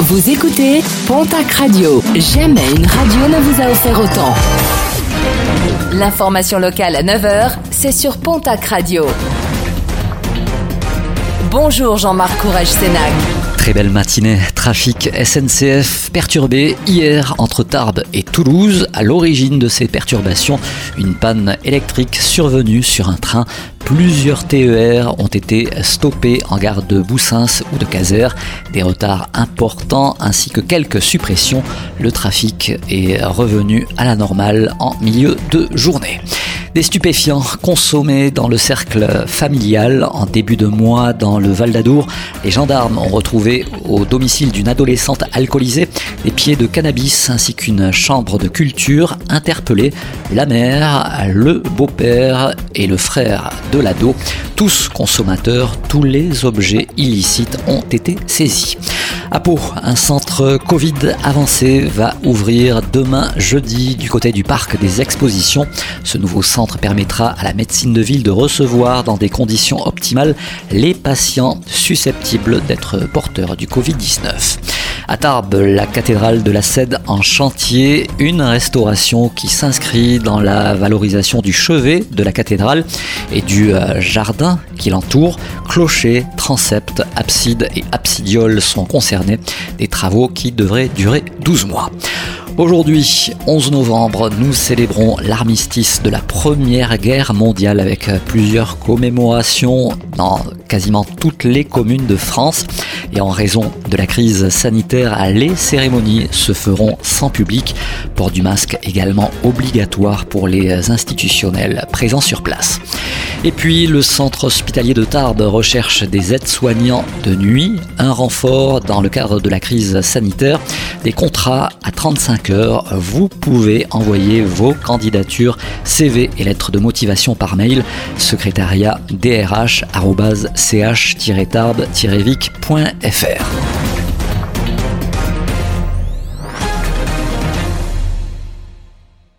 Vous écoutez Pontac Radio. Jamais une radio ne vous a offert autant. L'information locale à 9h, c'est sur Pontac Radio. Bonjour Jean-Marc Courage Sénac. Très belle matinée. Trafic SNCF perturbé hier entre Tarbes et Toulouse. À l'origine de ces perturbations, une panne électrique survenue sur un train Plusieurs TER ont été stoppés en gare de Boussins ou de Caser. Des retards importants ainsi que quelques suppressions. Le trafic est revenu à la normale en milieu de journée. Des stupéfiants consommés dans le cercle familial en début de mois dans le Val d'Adour. Les gendarmes ont retrouvé au domicile d'une adolescente alcoolisée des pieds de cannabis ainsi qu'une chambre de culture interpellée. La mère, le beau-père et le frère de l'ado, tous consommateurs, tous les objets illicites ont été saisis. À Pau, un centre Covid avancé va ouvrir demain jeudi du côté du parc des expositions. Ce nouveau centre permettra à la médecine de ville de recevoir dans des conditions optimales les patients susceptibles d'être porteurs du Covid-19. À la cathédrale de la Cède en chantier, une restauration qui s'inscrit dans la valorisation du chevet de la cathédrale et du euh, jardin qui l'entoure. Clocher, transept, abside et absidiole sont concernés. Des travaux qui devraient durer 12 mois. Aujourd'hui, 11 novembre, nous célébrons l'armistice de la Première Guerre mondiale avec plusieurs commémorations dans quasiment toutes les communes de France. Et en raison de la crise sanitaire, les cérémonies se feront sans public. Port du masque également obligatoire pour les institutionnels présents sur place. Et puis le centre hospitalier de Tarbes recherche des aides-soignants de nuit, un renfort dans le cadre de la crise sanitaire, des contrats à 35 heures. Vous pouvez envoyer vos candidatures, CV et lettres de motivation par mail secrétariat drh-ch-tarbes-vic.fr.